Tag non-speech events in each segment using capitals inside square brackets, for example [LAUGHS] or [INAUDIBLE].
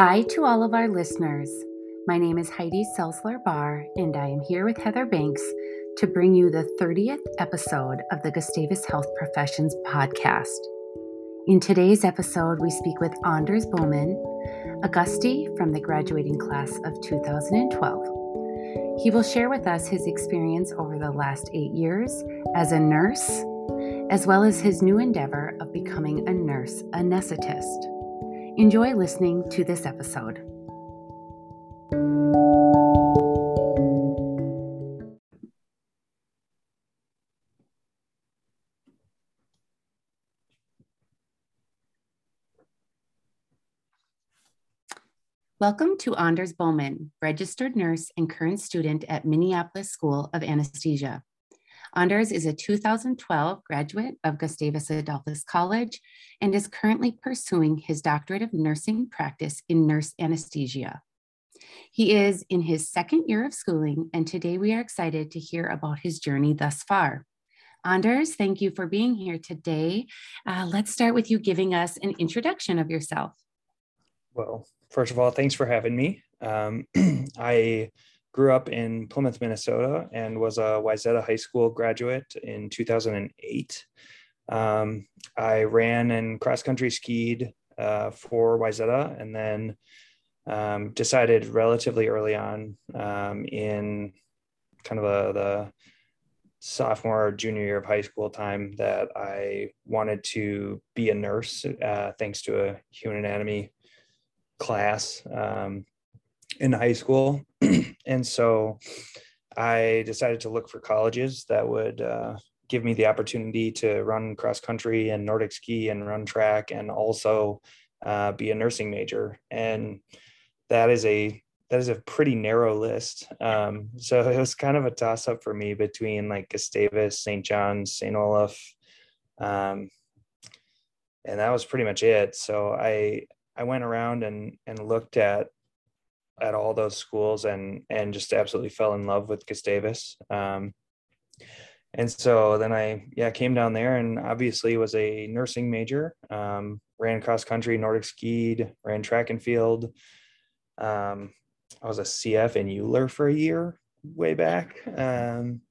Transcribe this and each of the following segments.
Hi to all of our listeners. My name is Heidi Selsler Barr, and I am here with Heather Banks to bring you the 30th episode of the Gustavus Health Professions podcast. In today's episode, we speak with Anders Bowman, a Gusty from the graduating class of 2012. He will share with us his experience over the last eight years as a nurse, as well as his new endeavor of becoming a nurse anesthetist. Enjoy listening to this episode. Welcome to Anders Bowman, registered nurse and current student at Minneapolis School of Anesthesia. Anders is a 2012 graduate of Gustavus Adolphus College and is currently pursuing his doctorate of nursing practice in nurse anesthesia. He is in his second year of schooling, and today we are excited to hear about his journey thus far. Anders, thank you for being here today. Uh, let's start with you giving us an introduction of yourself. Well, first of all, thanks for having me. Um, [CLEARS THROAT] I grew up in Plymouth, Minnesota, and was a Wayzata High School graduate in 2008. Um, I ran and cross country skied uh, for Wayzata and then um, decided relatively early on um, in kind of a, the sophomore or junior year of high school time that I wanted to be a nurse uh, thanks to a human anatomy class um, in high school. [CLEARS THROAT] and so I decided to look for colleges that would uh, give me the opportunity to run cross country and Nordic ski and run track and also uh, be a nursing major. And that is a that is a pretty narrow list. Um, so it was kind of a toss up for me between like Gustavus, St. John's, St. Olaf. Um, and that was pretty much it. So I I went around and and looked at at all those schools and and just absolutely fell in love with Gustavus. Um, and so then I yeah came down there and obviously was a nursing major. Um, ran cross country, Nordic skied, ran track and field. Um, I was a CF in Uhler for a year way back. Um,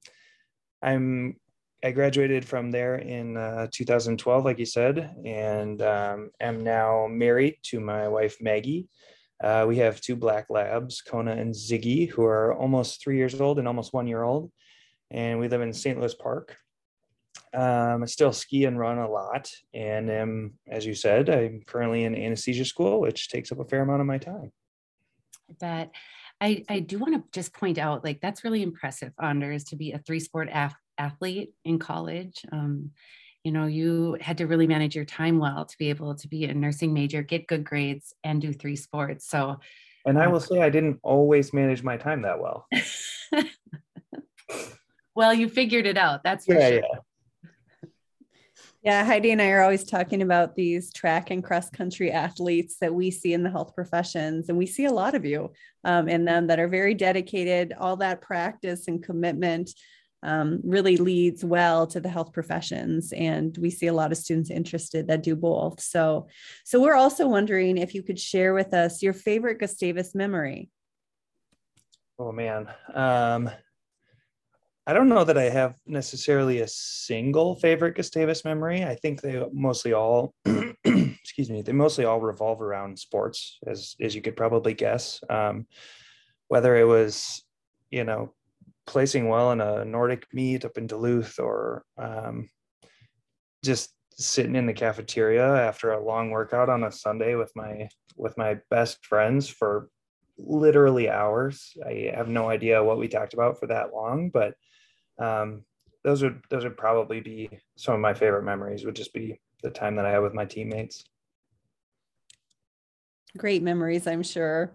I'm I graduated from there in uh, 2012, like you said, and um, am now married to my wife Maggie. Uh, we have two black labs, Kona and Ziggy, who are almost three years old and almost one year old, and we live in St. Louis Park. Um, I still ski and run a lot, and as you said, I'm currently in anesthesia school, which takes up a fair amount of my time. But I, I do want to just point out, like that's really impressive, Anders, to be a three sport af- athlete in college. Um, you know, you had to really manage your time well to be able to be a nursing major, get good grades, and do three sports. So, and I um, will say, I didn't always manage my time that well. [LAUGHS] well, you figured it out. That's for yeah, sure. Yeah. Yeah, Heidi and I are always talking about these track and cross country athletes that we see in the health professions. And we see a lot of you um, in them that are very dedicated, all that practice and commitment um, really leads well to the health professions and we see a lot of students interested that do both. So so we're also wondering if you could share with us your favorite gustavus memory. Oh man um, i don't know that i have necessarily a single favorite gustavus memory. I think they mostly all [CLEARS THROAT] excuse me they mostly all revolve around sports as as you could probably guess. Um, whether it was you know placing well in a Nordic meet up in Duluth or um, just sitting in the cafeteria after a long workout on a Sunday with my with my best friends for literally hours. I have no idea what we talked about for that long, but um, those would those would probably be some of my favorite memories. Would just be the time that I had with my teammates. Great memories, I'm sure.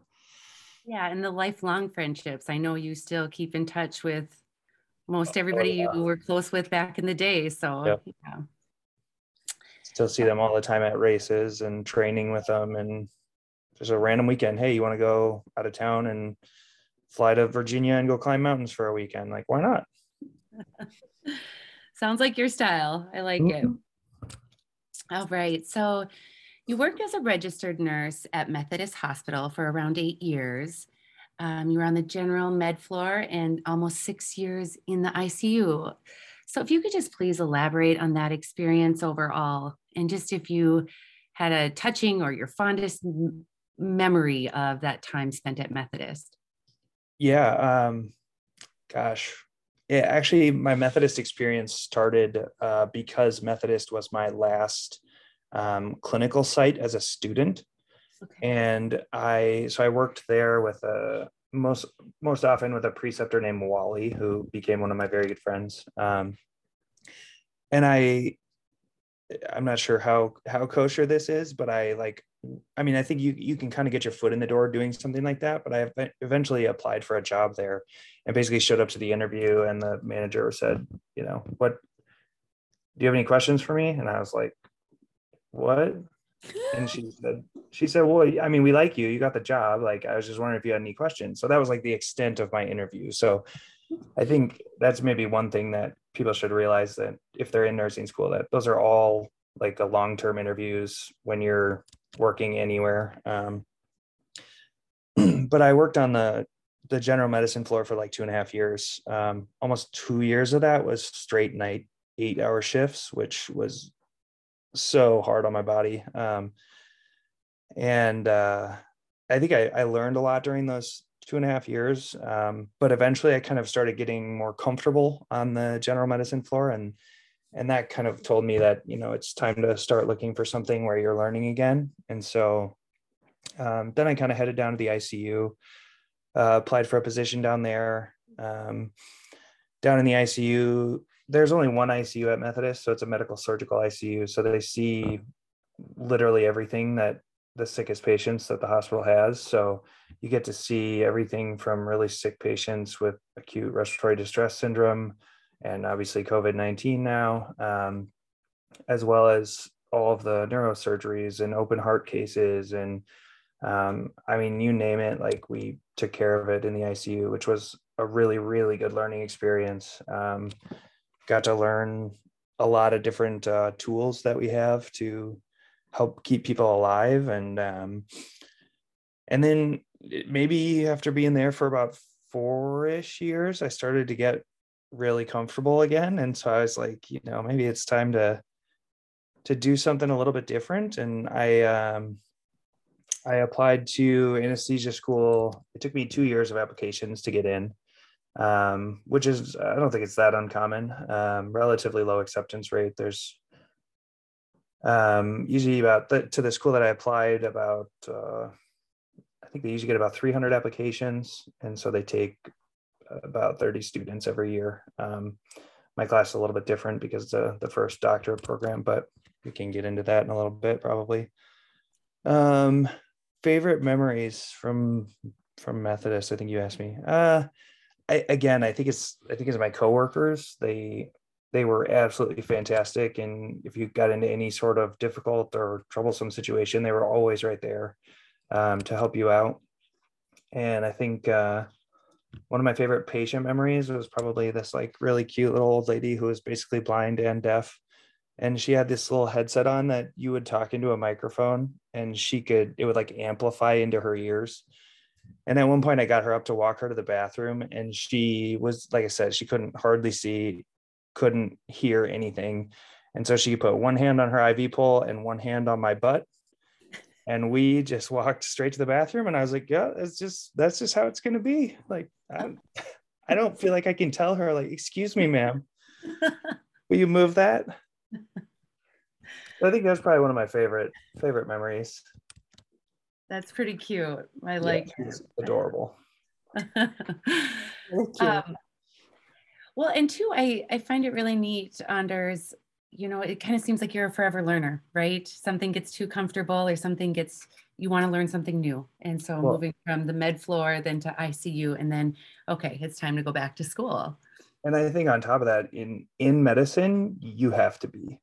Yeah, and the lifelong friendships. I know you still keep in touch with most oh, everybody oh, yeah. you were close with back in the day. So yep. yeah. Still see them all the time at races and training with them and just a random weekend. Hey, you want to go out of town and fly to Virginia and go climb mountains for a weekend? Like, why not? [LAUGHS] Sounds like your style. I like mm-hmm. it. All right. So You worked as a registered nurse at Methodist Hospital for around eight years. Um, you were on the general med floor and almost six years in the ICU. So, if you could just please elaborate on that experience overall, and just if you had a touching or your fondest m- memory of that time spent at Methodist. Yeah. Um, gosh, yeah, actually, my Methodist experience started uh, because Methodist was my last um, clinical site as a student. Okay. And I, so I worked there with a most, most often with a preceptor named Wally, who became one of my very good friends. Um, and I, I'm not sure how, how kosher this is, but I like, I mean, I think you, you can kind of get your foot in the door doing something like that, but I eventually applied for a job there and basically showed up to the interview and the manager said, you know, what, do you have any questions for me? And I was like, what? And she said, she said, well, I mean, we like you. You got the job. Like, I was just wondering if you had any questions. So that was like the extent of my interview. So I think that's maybe one thing that people should realize that if they're in nursing school, that those are all like a long-term interviews when you're working anywhere. Um, [CLEARS THROAT] but I worked on the the general medicine floor for like two and a half years. Um, almost two years of that was straight night, eight hour shifts, which was so hard on my body. Um, and uh, I think I, I, learned a lot during those two and a half years. Um, but eventually, I kind of started getting more comfortable on the general medicine floor, and and that kind of told me that you know it's time to start looking for something where you're learning again. And so um, then I kind of headed down to the ICU, uh, applied for a position down there. Um, down in the ICU, there's only one ICU at Methodist, so it's a medical surgical ICU. So they see literally everything that the sickest patients that the hospital has. So you get to see everything from really sick patients with acute respiratory distress syndrome and obviously COVID 19 now, um, as well as all of the neurosurgeries and open heart cases. And um, I mean, you name it, like we took care of it in the ICU, which was a really, really good learning experience. Um, got to learn a lot of different uh, tools that we have to help keep people alive and um, and then maybe after being there for about four-ish years i started to get really comfortable again. And so i was like you know maybe it's time to to do something a little bit different. And i um i applied to anesthesia school. It took me two years of applications to get in um, which is I don't think it's that uncommon. Um, relatively low acceptance rate. There's um, usually about the, to the school that I applied about uh, I think they usually get about 300 applications, and so they take about 30 students every year. Um, my class is a little bit different because a, the first doctorate program, but we can get into that in a little bit probably. Um, favorite memories from from Methodist? I think you asked me. Uh, I, again, I think it's I think it's my coworkers. They they were absolutely fantastic, and if you got into any sort of difficult or troublesome situation, they were always right there um, to help you out. And I think uh, one of my favorite patient memories was probably this like really cute little old lady who was basically blind and deaf, and she had this little headset on that you would talk into a microphone, and she could it would like amplify into her ears and at one point, I got her up to walk her to the bathroom, and she was, like I said, she couldn't hardly see, couldn't hear anything. And so she put one hand on her IV pole and one hand on my butt. And we just walked straight to the bathroom. And I was like, yeah, it's just, that's just how it's going to be. Like, I, I don't feel like I can tell her, like, excuse me, ma'am, [LAUGHS] will you move that? I think that's probably one of my favorite, favorite memories. That's pretty cute. I like yeah, adorable. [LAUGHS] um, well, and two, I, I find it really neat, Anders. You know, it kind of seems like you're a forever learner, right? Something gets too comfortable or something gets, you want to learn something new. And so well, moving from the med floor then to ICU and then, okay, it's time to go back to school. And I think on top of that, in in medicine, you have to be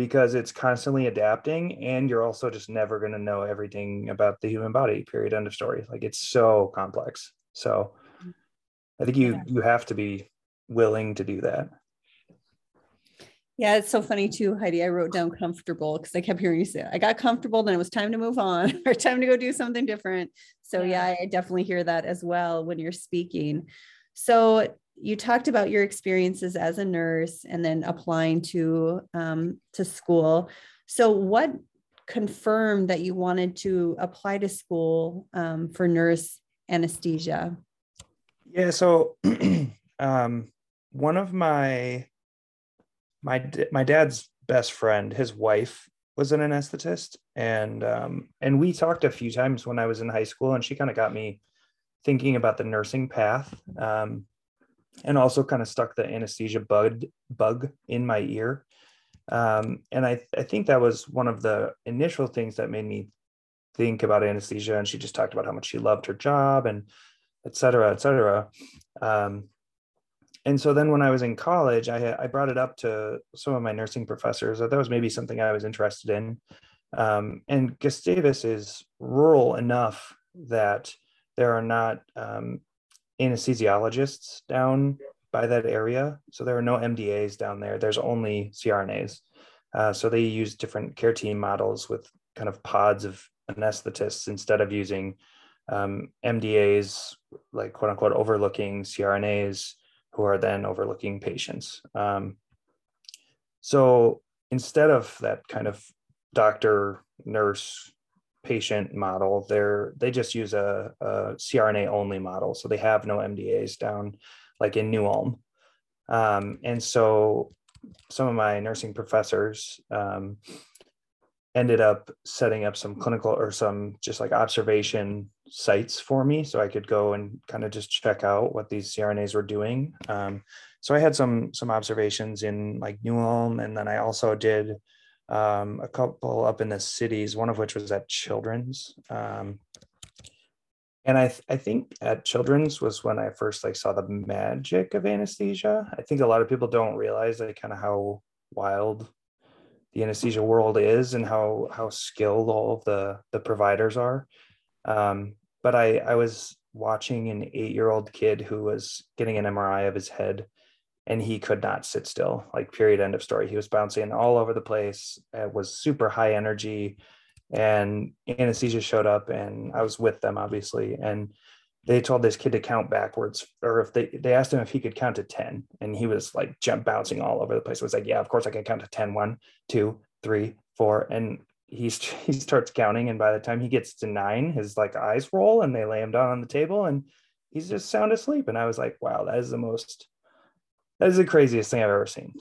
because it's constantly adapting and you're also just never going to know everything about the human body period end of story like it's so complex so mm-hmm. i think you you have to be willing to do that Yeah, it's so funny too, Heidi. I wrote down comfortable because I kept hearing you say, I got comfortable, then it was time to move on [LAUGHS] or time to go do something different. So, yeah. yeah, I definitely hear that as well when you're speaking. So, you talked about your experiences as a nurse and then applying to um, to school. So, what confirmed that you wanted to apply to school um, for nurse anesthesia? Yeah, so [CLEARS THROAT] um, one of my my my dad's best friend, his wife was an anesthetist, and um, and we talked a few times when I was in high school, and she kind of got me thinking about the nursing path, um, and also kind of stuck the anesthesia bug bug in my ear, um, and I I think that was one of the initial things that made me think about anesthesia, and she just talked about how much she loved her job and et cetera, et cetera. Um, and so then when I was in college, I I brought it up to some of my nursing professors that that was maybe something I was interested in. Um, and Gustavus is rural enough that there are not um, anesthesiologists down by that area. So there are no MDAs down there. There's only CRNAs. Uh, so they use different care team models with kind of pods of anesthetists instead of using um, MDAs, like quote unquote overlooking CRNAs who are then overlooking patients. Um, so instead of that kind of doctor, nurse, patient model, they're they just use a, a CRNA only model. So they have no MDAs down like in New Ulm. Um, and so some of my nursing professors um, ended up setting up some clinical or some just like observation sites for me so I could go and kind of just check out what these CRNAs were doing. Um, so I had some some observations in like New Ulm, and then I also did um, a couple up in the cities, one of which was at Children's. Um, and I, th- I think at Children's was when I first like saw the magic of anesthesia. I think a lot of people don't realize like kind of how wild the anesthesia world is and how how skilled all of the the providers are. Um, but I, I was watching an eight year old kid who was getting an MRI of his head and he could not sit still, like, period, end of story. He was bouncing all over the place, it was super high energy. And anesthesia showed up, and I was with them, obviously. And they told this kid to count backwards, or if they, they asked him if he could count to 10, and he was like jump bouncing all over the place. It was like, yeah, of course I can count to 10, one, two, three, four. And he's [LAUGHS] he starts counting and by the time he gets to nine his like eyes roll and they lay him down on the table and he's just sound asleep and i was like wow that is the most that is the craziest thing i've ever seen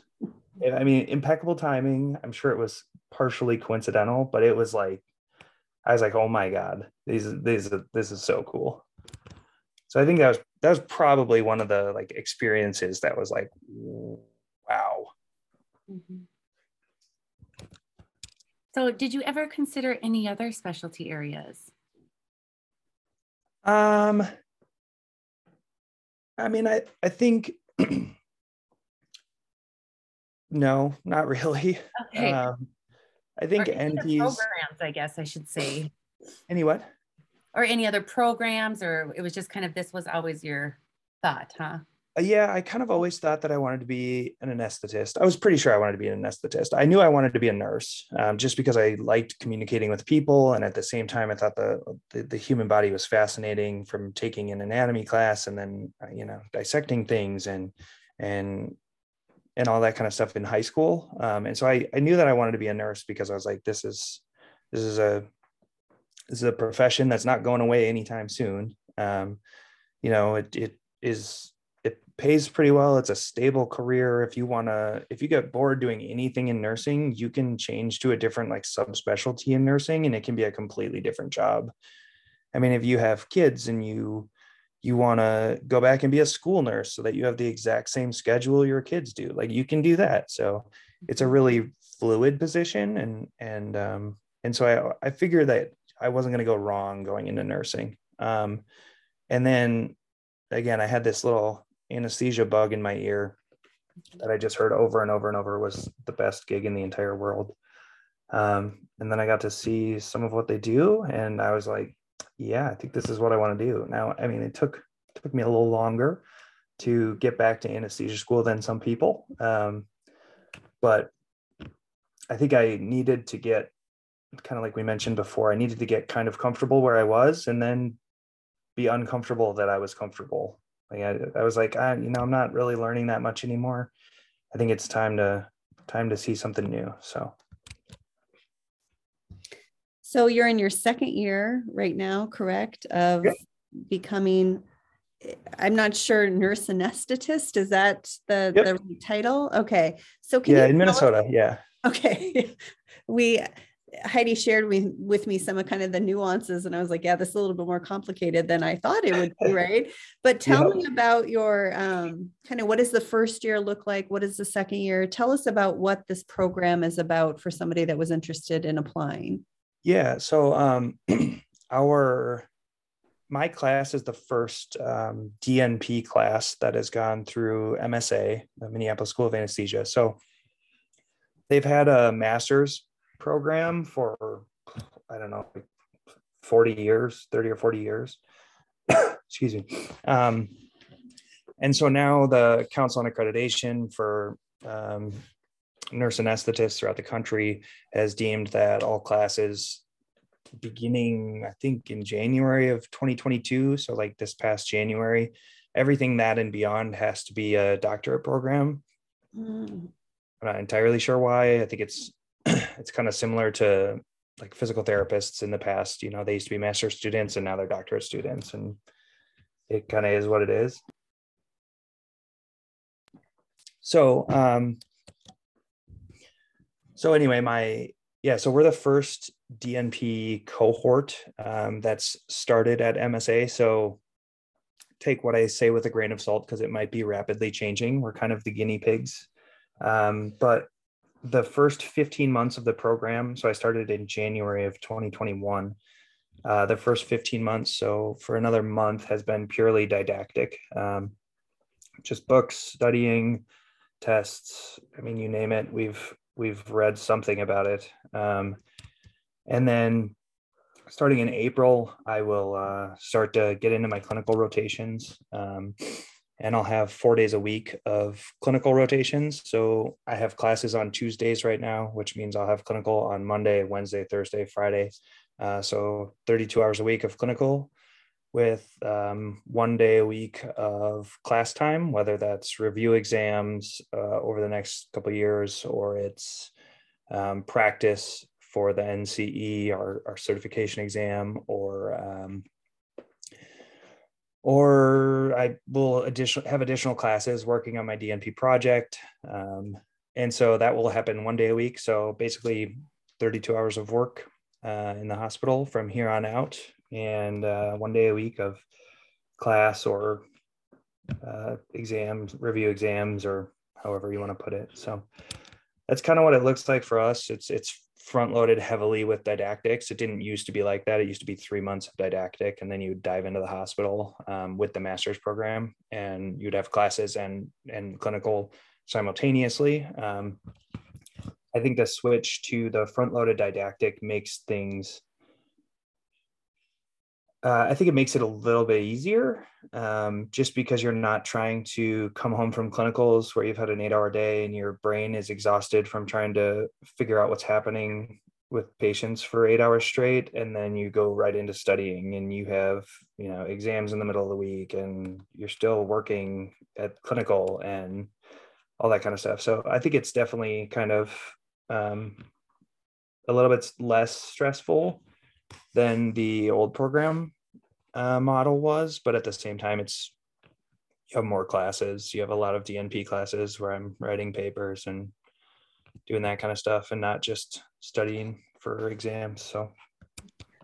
i mean impeccable timing i'm sure it was partially coincidental but it was like i was like oh my god these these this is so cool so i think that was that was probably one of the like experiences that was like wow mm-hmm. So, did you ever consider any other specialty areas? Um, I mean, I I think [CLEARS THROAT] no, not really. [LAUGHS] Okay. Um, I think NPs programs. I guess I should say. Any what? Or any other programs, or it was just kind of this was always your thought, huh? Uh, yeah, I kind of always thought that I wanted to be an anesthetist. I was pretty sure I wanted to be an anesthetist. I knew I wanted to be a nurse um, just because I liked communicating with people. And at the same time, I thought the, the, the, human body was fascinating from taking an anatomy class and then, uh, you know, dissecting things and, and, and all that kind of stuff in high school. Um, and so I, I knew that I wanted to be a nurse because I was like, this is, this is a, this is a profession that's not going away anytime soon. Um, you know, it, it is it pays pretty well. It's a stable career. If you want to, if you get bored doing anything in nursing, you can change to a different like subspecialty in nursing and it can be a completely different job. I mean, if you have kids and you, you want to go back and be a school nurse so that you have the exact same schedule your kids do, like you can do that. So it's a mm-hmm. really fluid position. And, and, um, and so I, I figured that I wasn't going to go wrong going into nursing. Um, and then again, I had this little anesthesia bug in my ear that I just heard over and over and over was the best gig in the entire world. Um, and then I got to see some of what they do, and I was like, yeah, I think this is what I want to do. Now, I mean, it took took me a little longer to get back to anesthesia school than some people. Um, but I think I needed to get kind of like we mentioned before, I needed to get kind of comfortable where I was and then be uncomfortable that I was comfortable. Like I, I was like, I, you know, I'm not really learning that much anymore. I think it's time to time to see something new. So so you're in your second year right now, correct? Of yep. becoming I'm not sure nurse anesthetist. Is that the, yep. the title? Okay. So yeah, in Minnesota. Us, yeah. Okay. [LAUGHS] we Heidi shared with, with me some of kind of the nuances, and I was like, yeah, this is a little bit more complicated than I thought it would be, [LAUGHS] right? But tell me about your um, kind of what does the first year look like? What is the second year? Tell us about what this program is about for somebody that was interested in applying. Yeah. So um, [CLEARS THROAT] our my class is the first um, DNP class that has gone through MSA, the Minneapolis School of Anesthesia. So they've had a master's program for I don't know, 40 years, 30 or 40 years. [COUGHS] Excuse me. Um, and so now the Council on Accreditation for um, nurse anesthetists throughout the country has deemed that all classes beginning, I think, in January of 2022, so like this past January, everything that and beyond has to be a doctorate program. Mm. I'm not entirely sure why. I think it's [CLEARS THROAT] it's kind of similar to like physical therapists in the past. You know, they used to be master students and now they're doctorate students, and it kind of is what it is. So, um, so anyway, my yeah, so we're the first DNP cohort um, that's started at MSA. So take what I say with a grain of salt because it might be rapidly changing. We're kind of the guinea pigs. Um, but the first 15 months of the program, so I started in January of 2021. Uh, the first 15 months, so for another month, has been purely didactic, um, just books, studying, tests. I mean, you name it. We've we've read something about it. Um, and then starting in April, I will uh, start to get into my clinical rotations. Um, and I'll have four days a week of clinical rotations. So I have classes on Tuesdays right now, which means I'll have clinical on Monday, Wednesday, Thursday, Friday. Uh, so 32 hours a week of clinical with um, one day a week of class time, whether that's review exams uh, over the next couple years or it's um, practice for the NCE, our, our certification exam, or um, or I will additional have additional classes working on my DNP project. Um, and so that will happen one day a week. So basically 32 hours of work uh, in the hospital from here on out and uh, one day a week of class or uh, exams, review exams, or however you want to put it. So that's kind of what it looks like for us. It's it's front loaded heavily with didactics. It didn't used to be like that. It used to be three months of didactic, and then you would dive into the hospital um, with the master's program, and you'd have classes and and clinical simultaneously. Um, I think the switch to the front loaded didactic makes things. Uh, I think it makes it a little bit easier um, just because you're not trying to come home from clinicals where you've had an eight hour day and your brain is exhausted from trying to figure out what's happening with patients for eight hours straight and then you go right into studying and you have you know exams in the middle of the week and you're still working at clinical and all that kind of stuff. So i think it's definitely kind of um, a little bit less stressful than the old program uh, model was, but at the same time, it's you have more classes. You have a lot of DNP classes where I'm writing papers and doing that kind of stuff, and not just studying for exams. So,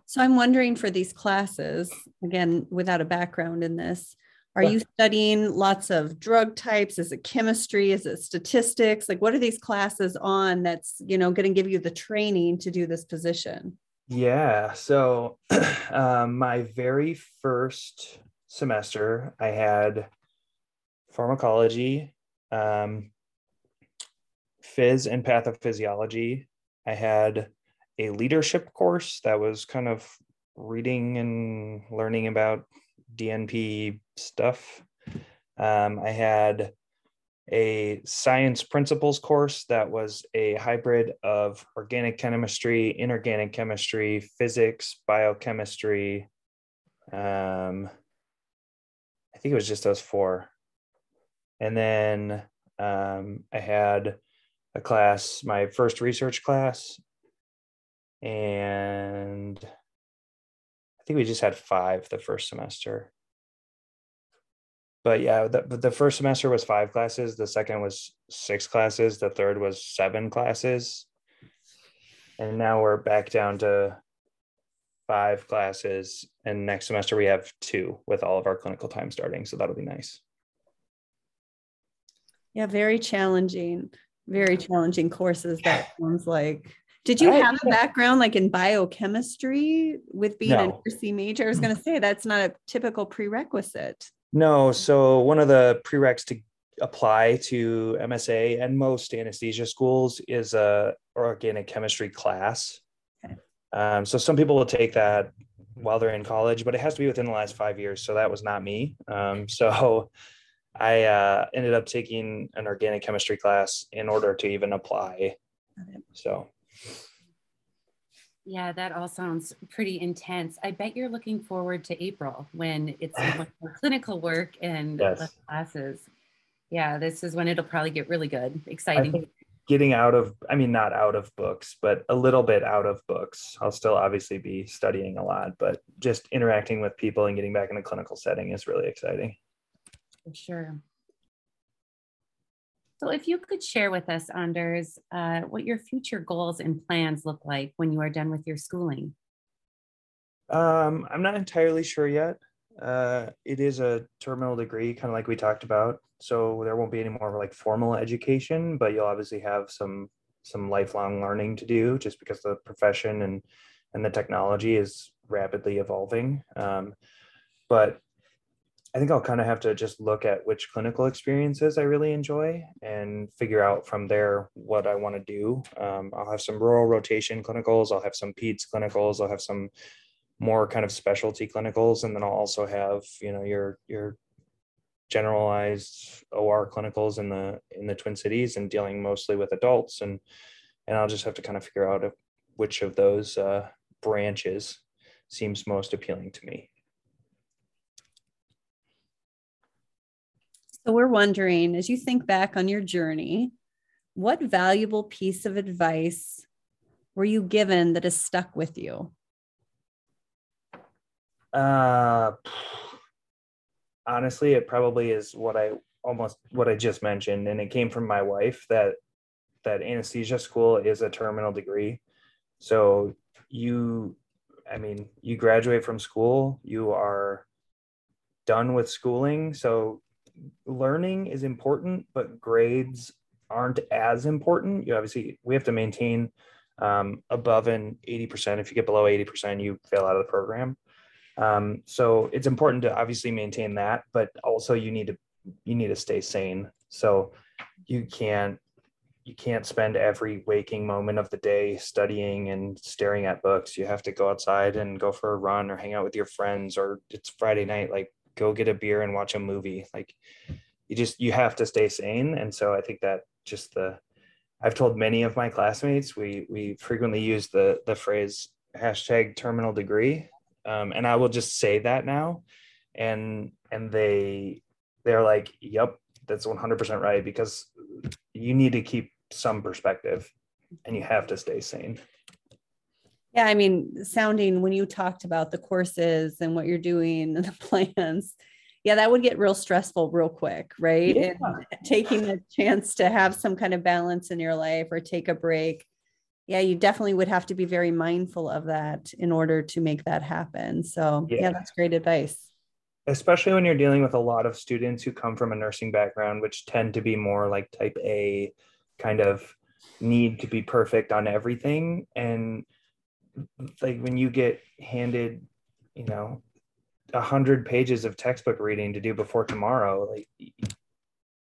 so I'm wondering for these classes again, without a background in this, are you studying lots of drug types? Is it chemistry? Is it statistics? Like, what are these classes on that's you know going to give you the training to do this position? Yeah. So, [CLEARS THROAT] um, my very first semester, I had pharmacology, um, phys, and pathophysiology. I had a leadership course that was kind of reading and learning about DNP stuff. Um, I had a science principles course that was a hybrid of organic chemistry, inorganic chemistry, physics, biochemistry. Um, I think it was just those four. And then um, I had a class, my first research class, and I think we just had five the first semester but yeah, the, the first semester was five classes. The second was six classes. The third was seven classes. And now we're back down to five classes. And next semester we have two with all of our clinical time starting. So that'll be nice. Yeah, very challenging, very challenging courses. That [SIGHS] sounds like. Did you have a background like in biochemistry with being no. a nursing major? I was mm. going to say that's not a typical prerequisite. No. So one of the prereqs to apply to MSA and most anesthesia schools is a organic chemistry class. Okay. Um, so some people will take that while they're in college, but it has to be within the last five years. So that was not me. Um, [LAUGHS] so I uh, ended up taking an organic chemistry class in order to even apply. So yeah, that all sounds pretty intense. I bet you're looking forward to April when it's [SIGHS] clinical work and yes. classes. Yeah, this is when it'll probably get really good, exciting. Getting out of, I mean, not out of books, but a little bit out of books. I'll still obviously be studying a lot, but just interacting with people and getting back in a clinical setting is really exciting. For sure. So, if you could share with us, Anders, uh, what your future goals and plans look like when you are done with your schooling. Um, I'm not entirely sure yet. Uh, it is a terminal degree, kind of like we talked about. So there won't be any more like formal education, but you'll obviously have some some lifelong learning to do, just because the profession and and the technology is rapidly evolving. Um, but I think I'll kind of have to just look at which clinical experiences I really enjoy and figure out from there what I want to do. Um, I'll have some rural rotation clinicals, I'll have some PEDS clinicals, I'll have some more kind of specialty clinicals, and then I'll also have you know your your generalized OR clinicals in the in the Twin Cities and dealing mostly with adults, and and I'll just have to kind of figure out which of those uh, branches seems most appealing to me. So we're wondering, as you think back on your journey, what valuable piece of advice were you given that has stuck with you? Uh, honestly, it probably is what I almost what I just mentioned, and it came from my wife that that anesthesia school is a terminal degree. So you, I mean, you graduate from school, you are done with schooling. So learning is important, but grades aren't as important. You obviously we have to maintain um, above an 80%. If you get below 80%, you fail out of the program. Um, so it's important to obviously maintain that, but also you need to you need to stay sane. So you can't you can't spend every waking moment of the day studying and staring at books. You have to go outside and go for a run or hang out with your friends or it's Friday night. Like go get a beer and watch a movie. Like you just you have to stay sane. And so i think that just the i've told many of my classmates we we frequently use the the phrase hashtag terminal degree. Um, and i will just say that now. And and they they're like yep that's 100% right because you need to keep some perspective and you have to stay sane yeah, I mean, sounding when you talked about the courses and what you're doing and [LAUGHS] the plans, yeah, that would get real stressful real quick, right? Yeah. And [LAUGHS] taking the chance to have some kind of balance in your life or take a break. Yeah, you definitely would have to be very mindful of that in order to make that happen. So, yeah, yeah that's great advice. Especially when you're dealing with a lot of students who come from a nursing background, which tend to be more like type A kind of need to be perfect on everything. And like when you get handed, you know, a hundred pages of textbook reading to do before tomorrow, like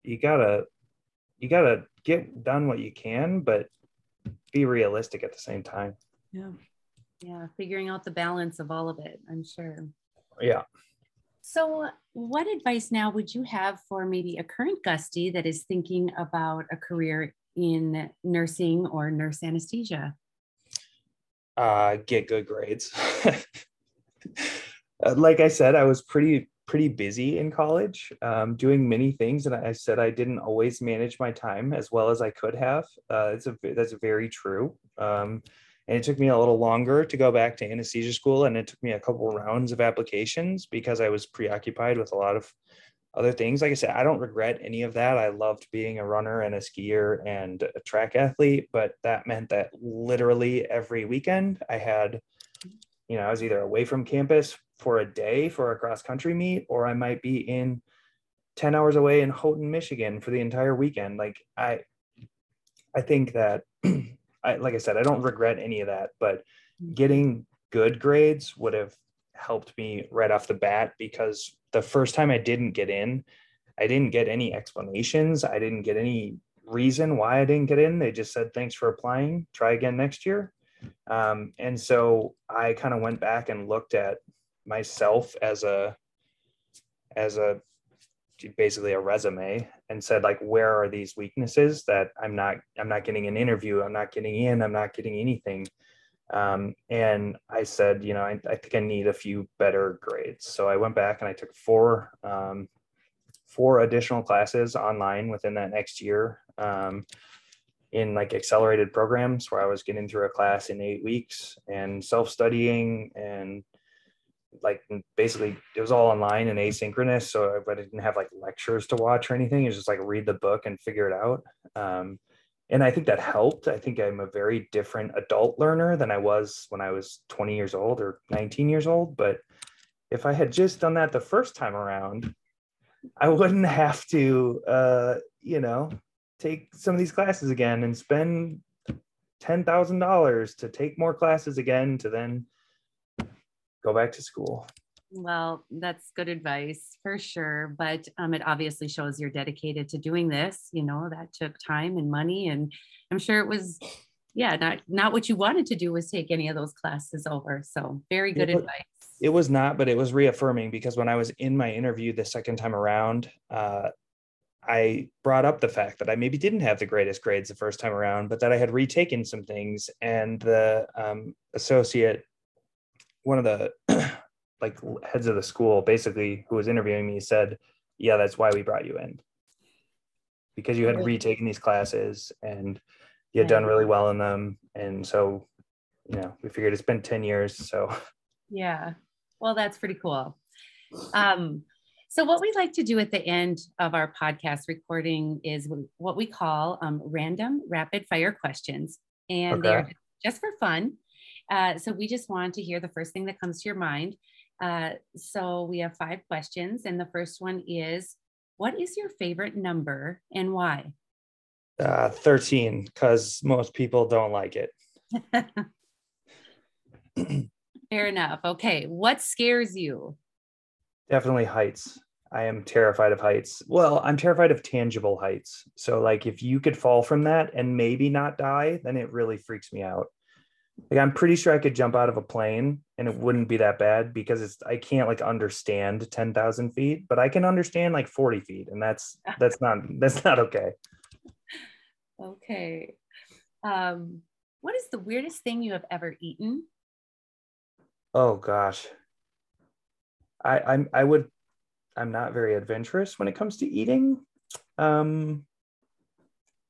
you gotta you gotta get done what you can, but be realistic at the same time. Yeah. Yeah. Figuring out the balance of all of it, I'm sure. Yeah. So, what advice now would you have for maybe a current Gusty that is thinking about a career in nursing or nurse anesthesia? Uh, get good grades. [LAUGHS] like I said, I was pretty pretty busy in college, um, doing many things, and I said I didn't always manage my time as well as I could have. Uh, it's a that's very true. Um, and it took me a little longer to go back to anesthesia school, and it took me a couple rounds of applications because I was preoccupied with a lot of other things. Like I said, I don't regret any of that. I loved being a runner and a skier and a track athlete, but that meant that literally every weekend I had, you know, I was either away from campus for a day for a cross country meet, or I might be in 10 hours away in Houghton, Michigan for the entire weekend. Like I, I think that [CLEARS THROAT] I, like I said, I don't regret any of that, but getting good grades would have helped me right off the bat because the first time I didn't get in, I didn't get any explanations. I didn't get any reason why I didn't get in. They just said, thanks for applying, try again next year. Um, and so I kind of went back and looked at myself as a, as a basically a resume and said like where are these weaknesses that i'm not i'm not getting an interview i'm not getting in i'm not getting anything um, and i said you know I, I, think i need a few better grades. So i went back and i took four um, four additional classes online within that next year um, in like accelerated programs where i was getting through a class in eight weeks and self-studying and like basically it was all online and asynchronous. So i didn't have like lectures to watch or anything. It was just like read the book and figure it out. Um, and i think that helped i think i'm a very different adult learner than i was when i was 20 years old or 19 years old but if i had just done that the first time around i [LAUGHS] wouldn't have to uh, you know take some of these classes again and spend $10000 to take more classes again to then go back to school. Well, that's good advice for sure. But um, it obviously shows you're dedicated to doing this. You know, that took time and money. And I'm sure it was, yeah, not, not what you wanted to do was take any of those classes over. So very good it was, advice. It was not, but it was reaffirming because when I was in my interview the second time around, uh, I brought up the fact that I maybe didn't have the greatest grades the first time around, but that I had retaken some things. And the um, associate one of the like heads of the school basically who was interviewing me said yeah that's why we brought you in. Because you had retaken these classes and you had done really well in them. And so you know we figured it's been 10 years so. Yeah. Well that's pretty cool. Um so what we like to do at the end of our podcast recording is what we call um, random rapid fire questions. And okay. they're just for fun. Uh, so we just want to hear the first thing that comes to your mind. Uh, so we have five questions, and the first one is What is your favorite number and why? Uh, 13, because most people don't like it. [LAUGHS] Fair enough. Okay. What scares you? Definitely heights. I am terrified of heights. Well, I'm terrified of tangible heights. So, like, if you could fall from that and maybe not die, then it really freaks me out. Like I'm pretty sure I could jump out of a plane and it wouldn't be that bad because it's I can't like understand 10,000 feet, but I can understand like 40 feet and that's [LAUGHS] that's not that's not okay. Okay. Um what is the weirdest thing you have ever eaten? Oh gosh. I I'm I would I'm not very adventurous when it comes to eating. Um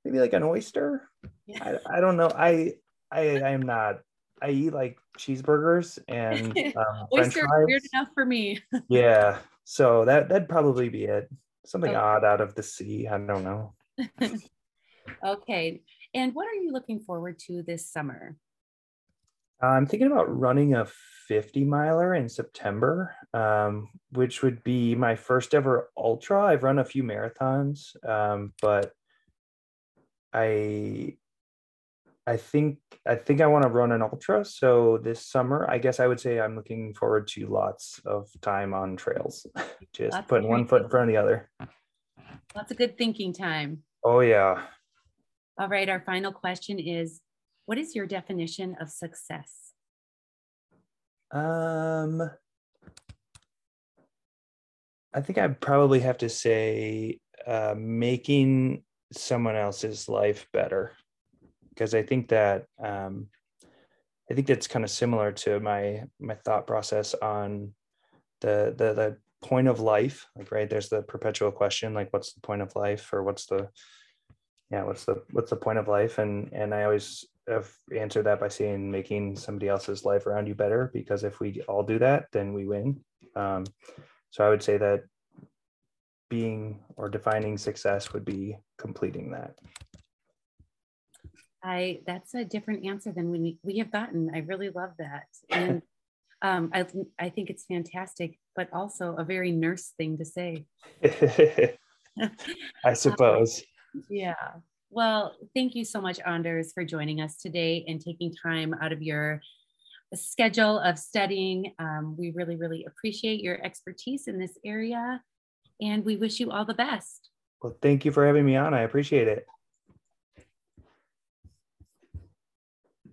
maybe like an oyster. Yeah. I, I don't know. I I I am not. I eat like cheeseburgers and [LAUGHS] um. Weird enough for me. [LAUGHS] yeah, so that that'd probably be it. Something okay. odd out of the sea. I don't know. [LAUGHS] okay, and what are you looking forward to this summer? I'm thinking about running a 50 miler in September, um, which would be my first ever ultra. I've run a few marathons, um, but I I think I think I want to run an ultra. So this summer, I guess I would say I'm looking forward to lots of time on trails. [LAUGHS] Just lots putting one foot in front of the other. Lots of good thinking time. Oh yeah. All right. Our final question is what is your definition of success? Um I think I'd probably have to say uh, making someone else's life better, because I think that um, I think that's kind of similar to my my thought process on the the the point of life. Like right, there's the perpetual question, like what's the point of life, or what's the yeah, what's the what's the point of life? And and I always have answered that by saying making somebody else's life around you better, because if we all do that, then we win. Um, so I would say that being or defining success would be completing that. I that's a different answer than we we have gotten. I really love that, and [LAUGHS] um, I I think it's fantastic, but also a very nurse thing to say. [LAUGHS] I suppose. Um, [LAUGHS] yeah. Well, thank you so much, Anders, for joining us today and taking time out of your schedule of studying. Um, we really, really appreciate your expertise in this area, and we wish you all the best. Well, thank you for having me on. I appreciate it.